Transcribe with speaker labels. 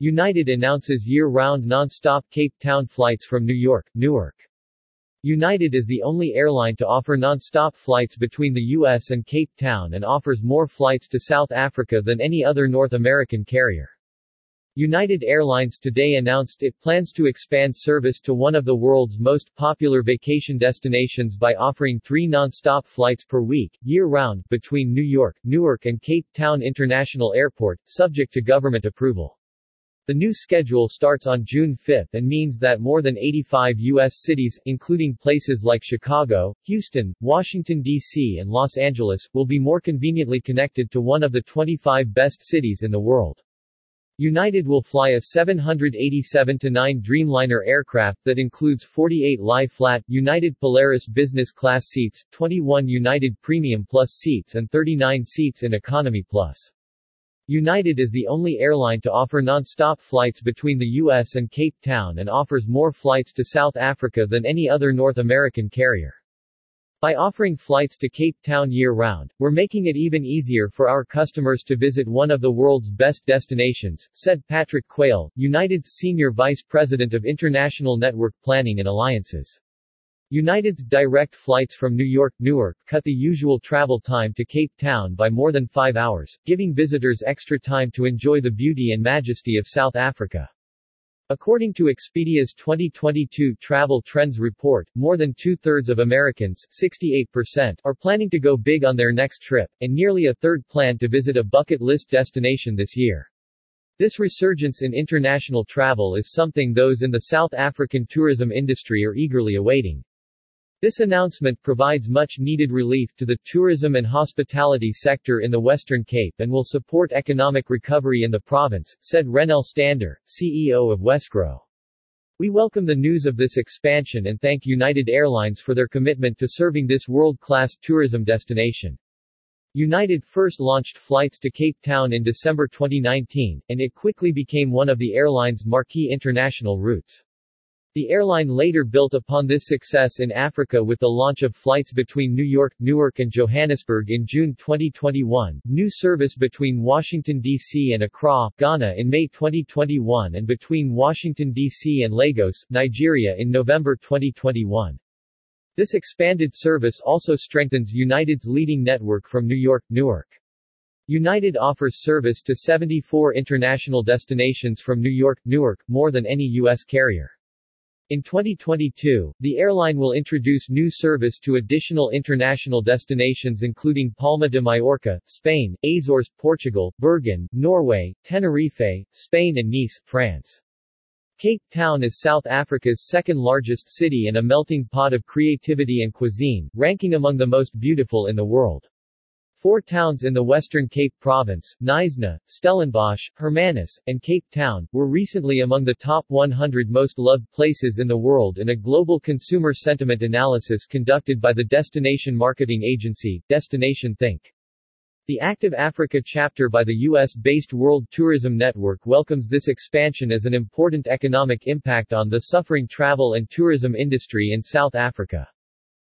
Speaker 1: United announces year-round non-stop Cape Town flights from New York, Newark. United is the only airline to offer non-stop flights between the U.S. and Cape Town and offers more flights to South Africa than any other North American carrier. United Airlines today announced it plans to expand service to one of the world's most popular vacation destinations by offering three non-stop flights per week, year-round, between New York, Newark and Cape Town International Airport, subject to government approval. The new schedule starts on June 5 and means that more than 85 U.S. cities, including places like Chicago, Houston, Washington, D.C. and Los Angeles, will be more conveniently connected to one of the 25 best cities in the world. United will fly a 787-9 Dreamliner aircraft that includes 48 lie-flat United Polaris Business Class seats, 21 United Premium Plus seats and 39 seats in Economy Plus. United is the only airline to offer non-stop flights between the U.S. and Cape Town and offers more flights to South Africa than any other North American carrier. By offering flights to Cape Town year-round, we're making it even easier for our customers to visit one of the world's best destinations, said Patrick Quayle, United's Senior Vice President of International Network Planning and Alliances. United's direct flights from New York, Newark, cut the usual travel time to Cape Town by more than five hours, giving visitors extra time to enjoy the beauty and majesty of South Africa. According to Expedia's 2022 Travel Trends Report, more than two-thirds of Americans 68% are planning to go big on their next trip, and nearly a third plan to visit a bucket list destination this year. This resurgence in international travel is something those in the South African tourism industry are eagerly awaiting. This announcement provides much-needed relief to the tourism and hospitality sector in the Western Cape and will support economic recovery in the province, said Wrenelle Stander, CEO of Wesgro. We welcome the news of this expansion and thank United Airlines for their commitment to serving this world-class tourism destination. United first launched flights to Cape Town in December 2019, and it quickly became one of the airline's marquee international routes. The airline later built upon this success in Africa with the launch of flights between New York, Newark and Johannesburg in June 2021, new service between Washington, D.C. and Accra, Ghana in May 2021 and between Washington, D.C. and Lagos, Nigeria in November 2021. This expanded service also strengthens United's leading network from New York, Newark. United offers service to 74 international destinations from New York, Newark, more than any U.S. carrier. In 2022, the airline will introduce new service to additional international destinations including Palma de Mallorca, Spain, Azores, Portugal, Bergen, Norway, Tenerife, Spain and Nice, France. Cape Town is South Africa's second largest city and a melting pot of creativity and cuisine, ranking among the most beautiful in the world. Four towns in the Western Cape Province, Knysna, Stellenbosch, Hermanus, and Cape Town, were recently among the top 100 most loved places in the world in a global consumer sentiment analysis conducted by the destination marketing agency, Destination Think. The Active Africa chapter by the U.S.-based World Tourism Network welcomes this expansion as an important economic impact on the suffering travel and tourism industry in South Africa.